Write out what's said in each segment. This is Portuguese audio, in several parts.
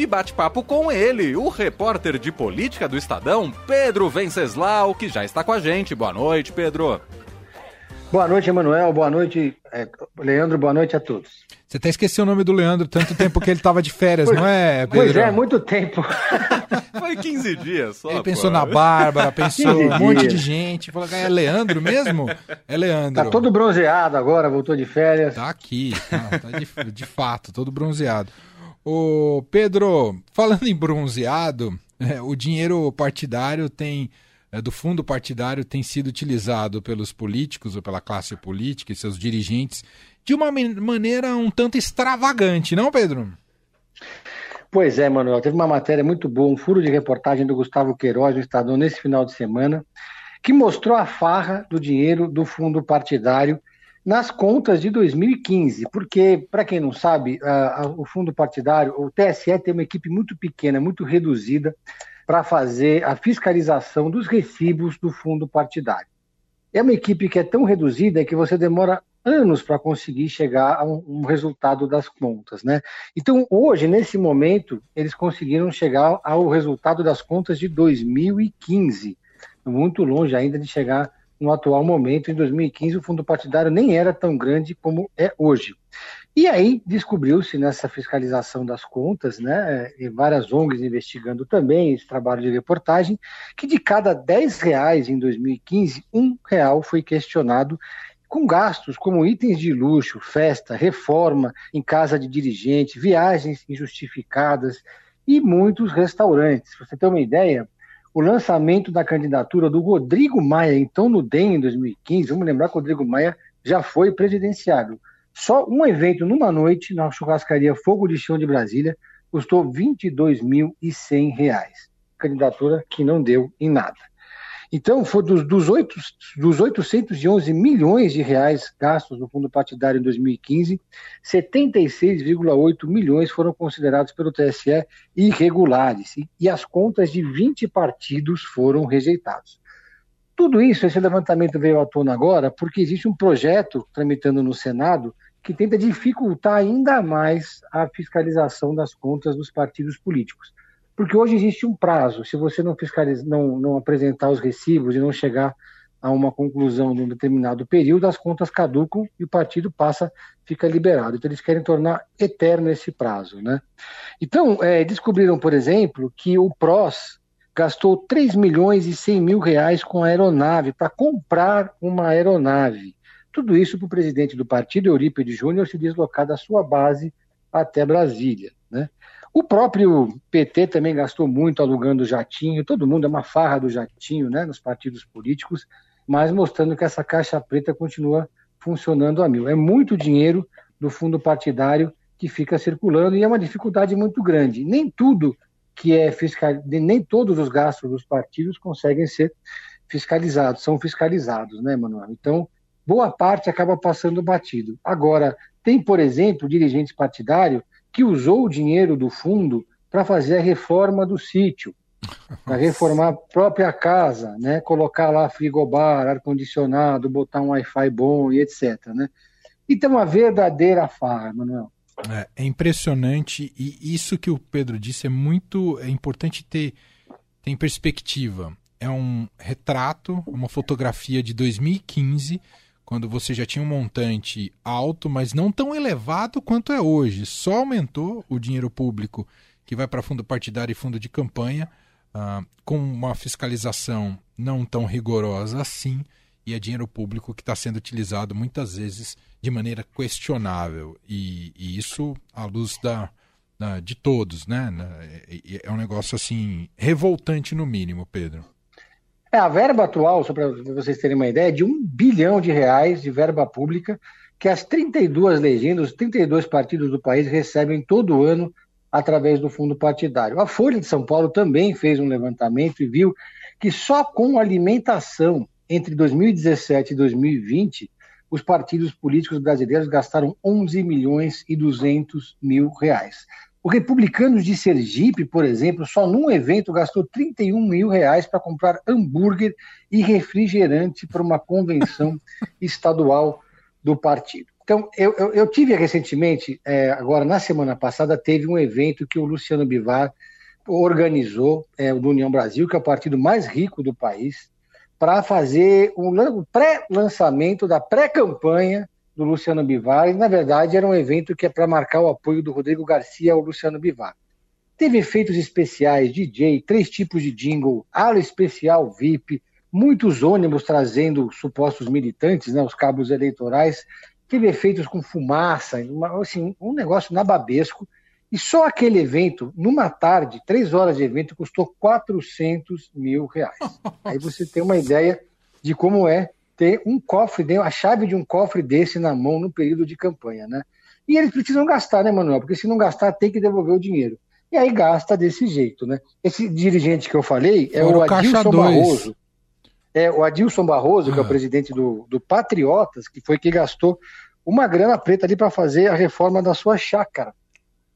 e bate papo com ele, o repórter de política do Estadão, Pedro Venceslau, que já está com a gente. Boa noite, Pedro. Boa noite, Emanuel. Boa noite, é, Leandro. Boa noite a todos. Você até esqueceu o nome do Leandro, tanto tempo que ele estava de férias, pois, não é, Pedro? Pois é, muito tempo. Foi 15 dias só. Ele pensou pô. na Bárbara, pensou um monte de gente. Falou, é Leandro mesmo? É Leandro. Tá todo bronzeado agora, voltou de férias. Tá aqui, tá, tá de, de, fato, todo bronzeado. Ô, Pedro, falando em bronzeado, é, o dinheiro partidário tem é, do fundo partidário tem sido utilizado pelos políticos ou pela classe política e seus dirigentes de uma maneira um tanto extravagante, não, Pedro? Pois é, Manuel. Teve uma matéria muito boa, um furo de reportagem do Gustavo Queiroz no Estadão nesse final de semana, que mostrou a farra do dinheiro do fundo partidário nas contas de 2015. Porque, para quem não sabe, o fundo partidário, o TSE tem uma equipe muito pequena, muito reduzida, para fazer a fiscalização dos recibos do fundo partidário. É uma equipe que é tão reduzida que você demora anos para conseguir chegar a um, um, resultado das contas, né? Então, hoje, nesse momento, eles conseguiram chegar ao resultado das contas de 2015, muito longe ainda de chegar no atual momento. Em 2015, o fundo partidário nem era tão grande como é hoje. E aí descobriu-se nessa fiscalização das contas, né, e várias ONGs investigando também esse trabalho de reportagem, que de cada 10 reais em 2015, um real foi questionado com gastos como itens de luxo, festa, reforma em casa de dirigente, viagens injustificadas e muitos restaurantes. Pra você ter uma ideia, o lançamento da candidatura do Rodrigo Maia, então no DEM em 2015, vamos lembrar que o Rodrigo Maia já foi presidenciável. Só um evento numa noite na churrascaria Fogo de Chão de Brasília custou R$ 22.100. Candidatura que não deu em nada. Então, foi dos, dos, 8, dos 811 milhões de reais gastos no fundo partidário em 2015, 76,8 milhões foram considerados pelo TSE irregulares e, e as contas de 20 partidos foram rejeitadas. Tudo isso, esse levantamento veio à tona agora porque existe um projeto tramitando no Senado que tenta dificultar ainda mais a fiscalização das contas dos partidos políticos. Porque hoje existe um prazo, se você não fiscalizar, não, não apresentar os recibos e não chegar a uma conclusão de um determinado período, as contas caducam e o partido passa, fica liberado. Então eles querem tornar eterno esse prazo, né? Então, é, descobriram, por exemplo, que o PROS gastou 3 milhões e 100 mil reais com a aeronave, para comprar uma aeronave. Tudo isso para o presidente do partido, Eurípides Júnior, se deslocar da sua base até Brasília. Né? O próprio PT também gastou muito alugando jatinho, todo mundo é uma farra do jatinho né, nos partidos políticos, mas mostrando que essa caixa preta continua funcionando a mil. É muito dinheiro do fundo partidário que fica circulando e é uma dificuldade muito grande. Nem tudo que é fiscal, nem todos os gastos dos partidos conseguem ser fiscalizados, são fiscalizados, né, Manuel? Então, boa parte acaba passando batido. Agora, tem, por exemplo, dirigentes partidários que usou o dinheiro do fundo para fazer a reforma do sítio, para reformar a própria casa, né? colocar lá frigobar, ar-condicionado, botar um Wi-Fi bom e etc. Né? Então, uma verdadeira farra, Manuel. É, é, impressionante e isso que o Pedro disse é muito é importante ter, ter em perspectiva. É um retrato, uma fotografia de 2015 quando você já tinha um montante alto, mas não tão elevado quanto é hoje. Só aumentou o dinheiro público que vai para fundo partidário e fundo de campanha, uh, com uma fiscalização não tão rigorosa assim, e é dinheiro público que está sendo utilizado muitas vezes de maneira questionável. E, e isso à luz da, da, de todos, né? É, um negócio assim revoltante no mínimo, Pedro. É, a verba atual, só para vocês terem uma ideia, é de um bilhão de reais de verba pública que as 32 legendas, os 32 partidos do país recebem todo ano através do fundo partidário. A Folha de São Paulo também fez um levantamento e viu que só com alimentação entre 2017 e 2020, os partidos políticos brasileiros gastaram 11 milhões e 200 mil reais. O Republicanos de Sergipe, por exemplo, só num evento gastou 31 mil reais para comprar hambúrguer e refrigerante para uma convenção estadual do partido. Então, eu, eu, eu tive recentemente, é, agora na semana passada, teve um evento que o Luciano Bivar organizou, é, do União Brasil, que é o partido mais rico do país, para fazer um pré-lançamento da pré-campanha do Luciano Bivar. E, na verdade, era um evento que é para marcar o apoio do Rodrigo Garcia ao Luciano Bivar. Teve efeitos especiais, DJ, três tipos de jingle, ala especial VIP, muitos ônibus trazendo supostos militantes, né, os cabos eleitorais. Teve efeitos com fumaça, uma, assim, um negócio nababesco. E só aquele evento, numa tarde, três horas de evento, custou 400 mil reais. Aí você tem uma ideia de como é ter um cofre, a chave de um cofre desse na mão no período de campanha, né? E eles precisam gastar, né, Manuel? Porque se não gastar, tem que devolver o dinheiro e aí gasta desse jeito, né? Esse dirigente que eu falei é o Adilson Barroso. É o Adilson Barroso, que é o ah. presidente do, do Patriotas, que foi que gastou uma grana preta ali para fazer a reforma da sua chácara,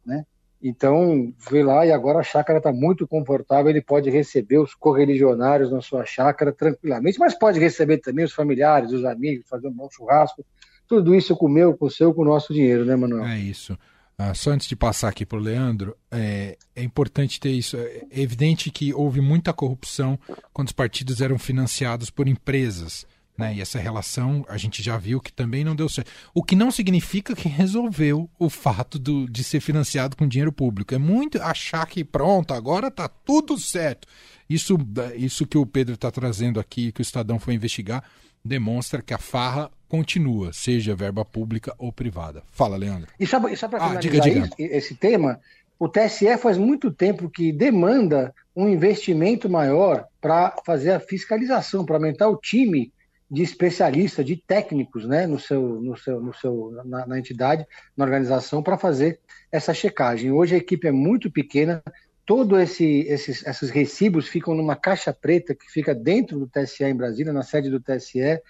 né? Então, veio lá e agora a chácara está muito confortável, ele pode receber os correligionários na sua chácara tranquilamente, mas pode receber também os familiares, os amigos, fazer um bom churrasco. Tudo isso com o meu, com o seu, com o nosso dinheiro, né, Manuel? É isso. Ah, só antes de passar aqui para o Leandro, é, é, importante ter isso. É evidente que houve muita corrupção quando os partidos eram financiados por empresas. Né? E essa relação a gente já viu que também não deu certo. O que não significa que resolveu o fato do, de ser financiado com dinheiro público. É muito achar que pronto, agora está tudo certo. Isso, isso que o Pedro está trazendo aqui, que o Estadão foi investigar, demonstra que a farra continua, seja verba pública ou privada. Fala, Leandro. E só, só para ah, finalizar diga, diga. Esse, esse tema, o TSE faz muito tempo que demanda um investimento maior para fazer a fiscalização, para aumentar o time de especialistas, de técnicos, né, no seu, no seu, no seu, na, na entidade, na organização, para fazer essa checagem. Hoje a equipe é muito pequena, todos esse, esses, esses recibos ficam numa caixa preta que fica dentro do TSE em Brasília, na sede do TSE,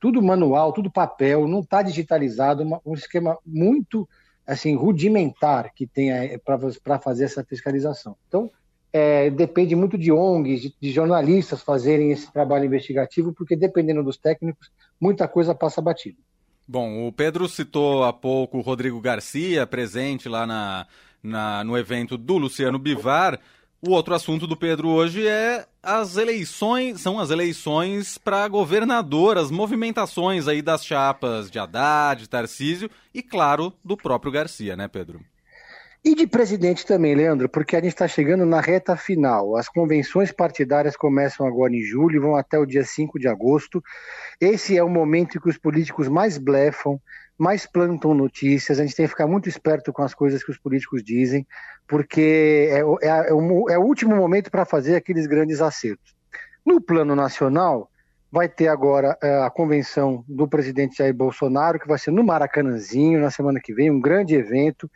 tudo manual, tudo papel, não está digitalizado, uma, um esquema muito assim rudimentar que tem para fazer essa fiscalização. Então, é, depende muito de ONGs, de, de, jornalistas fazerem esse trabalho investigativo, porque dependendo dos técnicos, muita coisa passa batido. Bom, o Pedro citou há pouco o Rodrigo Garcia, presente lá na, na, no evento do Luciano Bivar. O outro assunto do Pedro hoje é as eleições, são as eleições para governador, as movimentações aí das chapas de Haddad, Tarcísio e, claro, do próprio Garcia, né, Pedro? E de presidente também, Leandro, porque a gente está chegando na reta final. As convenções partidárias começam agora em julho e vão até o dia 5 de agosto. Esse é o momento em que os políticos mais blefam, mais plantam notícias, a gente tem que ficar muito esperto com as coisas que os políticos dizem, porque é, é, é, o, é o último momento para fazer aqueles grandes acertos. No plano nacional, vai ter agora é, a convenção do presidente Jair Bolsonaro, que vai ser no Maracanãzinho, na semana que vem, um grande evento,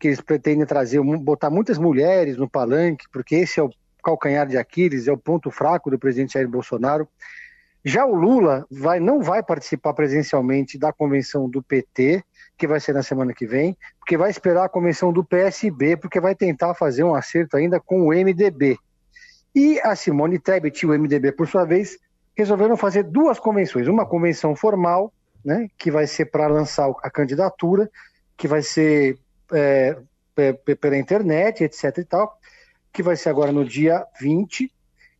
que eles pretendem trazer, botar muitas mulheres no palanque, porque esse é o calcanhar de Aquiles, é o ponto fraco do presidente Jair Bolsonaro. Já o Lula vai, não vai participar presencialmente da convenção do PT, que vai ser na semana que vem, porque vai esperar a convenção do PSB, porque vai tentar fazer um acerto ainda com o MDB. E a Simone Tebet e o MDB, por sua vez, resolveram fazer duas convenções. Uma convenção formal, né, que vai ser para lançar a candidatura, que vai ser é, pela internet, etc e tal, que vai ser agora no dia 20,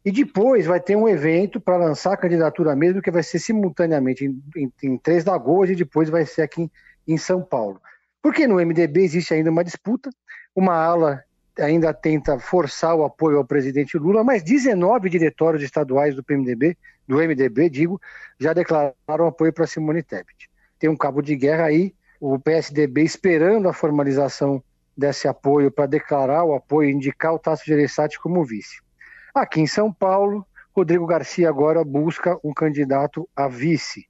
e depois vai ter um evento para lançar a candidatura mesmo, que vai ser simultaneamente em, em, em Três Lagoas e depois vai ser aqui em, em São Paulo. Porque no MDB existe ainda uma disputa, uma ala ainda tenta forçar o apoio ao presidente Lula, mas 19 diretórios estaduais do PMDB, do MDB, digo, já declararam apoio para Simone Tebet. Tem um cabo de guerra aí, o PSDB esperando a formalização desse apoio para declarar o apoio e indicar o Tasso Gereissati como vice. Aqui em São Paulo, Rodrigo Garcia agora busca um candidato a vice.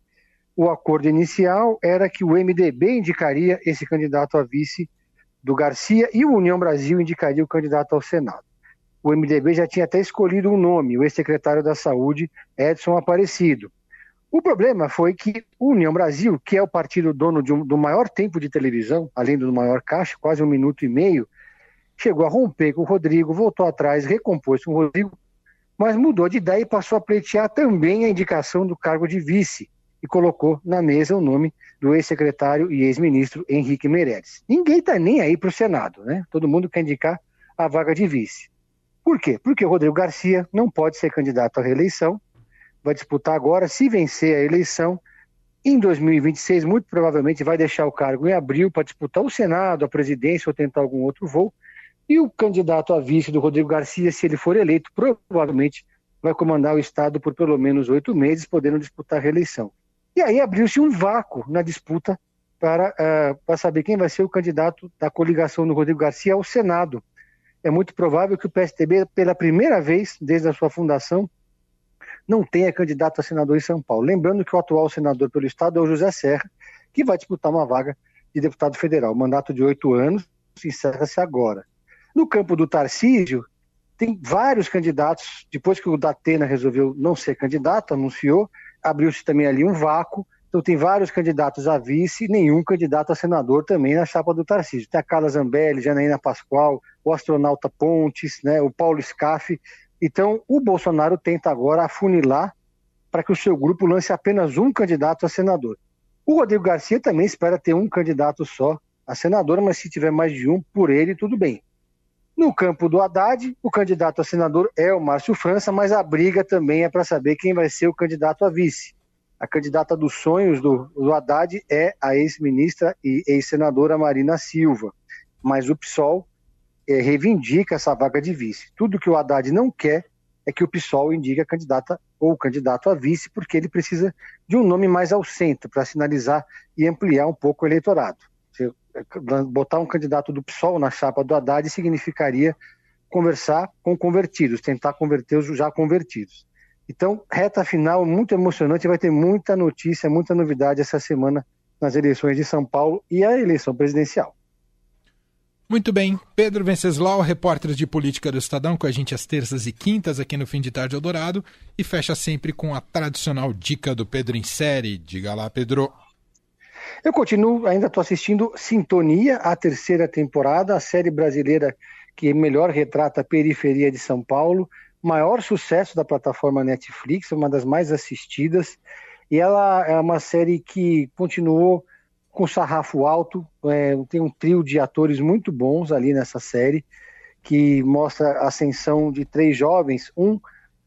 O acordo inicial era que o MDB indicaria esse candidato a vice do Garcia e o União Brasil indicaria o candidato ao Senado. O MDB já tinha até escolhido um nome, o ex-secretário da Saúde, Edson Aparecido. O problema foi que o União Brasil, que é o partido dono um, do maior tempo de televisão, além do maior caixa, quase um minuto e meio, chegou a romper com o Rodrigo, voltou atrás, recompôs com o Rodrigo, mas mudou de ideia e passou a pleitear também a indicação do cargo de vice. e colocou na mesa o nome do ex-secretário e ex-ministro Henrique Meirelles. Ninguém está nem aí para o Senado, né? Todo mundo quer indicar a vaga de vice. Por quê? Porque o Rodrigo Garcia não pode ser candidato à reeleição, vai disputar agora, se vencer a eleição, em 2026, muito provavelmente vai deixar o cargo em abril para disputar o Senado, a presidência ou tentar algum outro voo. E o candidato a vice do Rodrigo Garcia, se ele for eleito, provavelmente vai comandar o Estado por pelo menos oito meses, podendo disputar a reeleição. E aí abriu-se um vácuo na disputa para, uh, para saber quem vai ser o candidato da coligação do Rodrigo Garcia ao Senado. É muito provável que o PSDB, pela primeira vez desde a sua fundação, não tenha candidato a senador em São Paulo. Lembrando que o atual senador pelo Estado é o José Serra, que vai disputar uma vaga de deputado federal. Mandato de oito anos encerra-se agora. No campo do Tarcísio, tem vários candidatos. Depois que o Datena resolveu não ser candidato, anunciou, abriu-se também ali um vácuo. Então tem vários candidatos a vice, nenhum candidato a senador também na chapa do Tarcísio. Tem a Carla Zambelli, Janaína Pascoal, o astronauta Pontes, né, o Paulo Scaff. Então o Bolsonaro tenta agora afunilar para que o seu grupo lance apenas um candidato a senador. O Rodrigo Garcia também espera ter um candidato só a senador, mas se tiver mais de um, por ele, tudo bem. No campo do Haddad, o candidato a senador é o Márcio França, mas a briga também é para saber quem vai ser o candidato a vice. A candidata dos sonhos do, do Haddad é a ex-ministra e ex-senadora Marina Silva. Mas o PSOL é, reivindica essa vaga de vice. Tudo que o Haddad não quer é que o PSOL indique a candidata ou o candidato a vice, porque ele precisa de um nome mais ao centro para sinalizar e ampliar um pouco o eleitorado botar um candidato do PSOL na chapa do Haddad significaria conversar com convertidos, tentar converter os já convertidos. Então, reta final muito emocionante, vai ter muita notícia, muita novidade essa semana nas eleições de São Paulo e a eleição presidencial. Muito bem. Pedro Venceslau, repórter de política do Estadão, com a gente às terças e quintas aqui no Fim de Tarde Eldorado e fecha sempre com a tradicional dica do Pedro em série. Diga lá, Pedro. Eu continuo, ainda estou assistindo Sintonia, a terceira temporada, a série brasileira que melhor retrata a periferia de São Paulo, maior sucesso da plataforma Netflix, uma das mais assistidas, e ela é uma série que continuou com sarrafo alto, é, tem um trio de atores muito bons ali nessa série, que mostra a ascensão de três jovens, um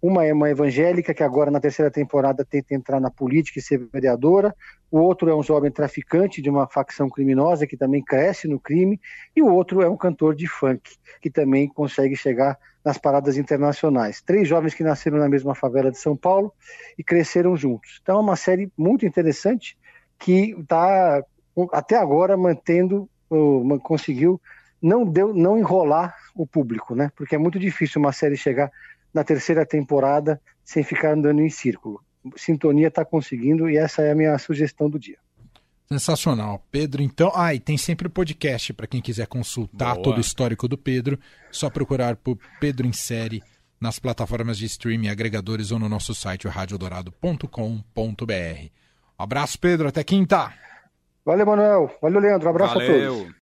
uma é uma evangélica que agora na terceira temporada tenta entrar na política e ser vereadora. O outro é um jovem traficante de uma facção criminosa que também cresce no crime. E o outro é um cantor de funk que também consegue chegar nas paradas internacionais. Três jovens que nasceram na mesma favela de São Paulo e cresceram juntos. Então é uma série muito interessante que está até agora mantendo, conseguiu não deu não enrolar o público, né? Porque é muito difícil uma série chegar na terceira temporada sem ficar andando em círculo. Sintonia está conseguindo e essa é a minha sugestão do dia. Sensacional. Pedro, então. Ah, e tem sempre o podcast para quem quiser consultar Boa. todo o histórico do Pedro. Só procurar por Pedro em Série nas plataformas de streaming, agregadores ou no nosso site, radiodorado.com.br. Um abraço, Pedro. Até quinta. Valeu, Manuel. Valeu, Leandro. Um abraço Valeu. a todos.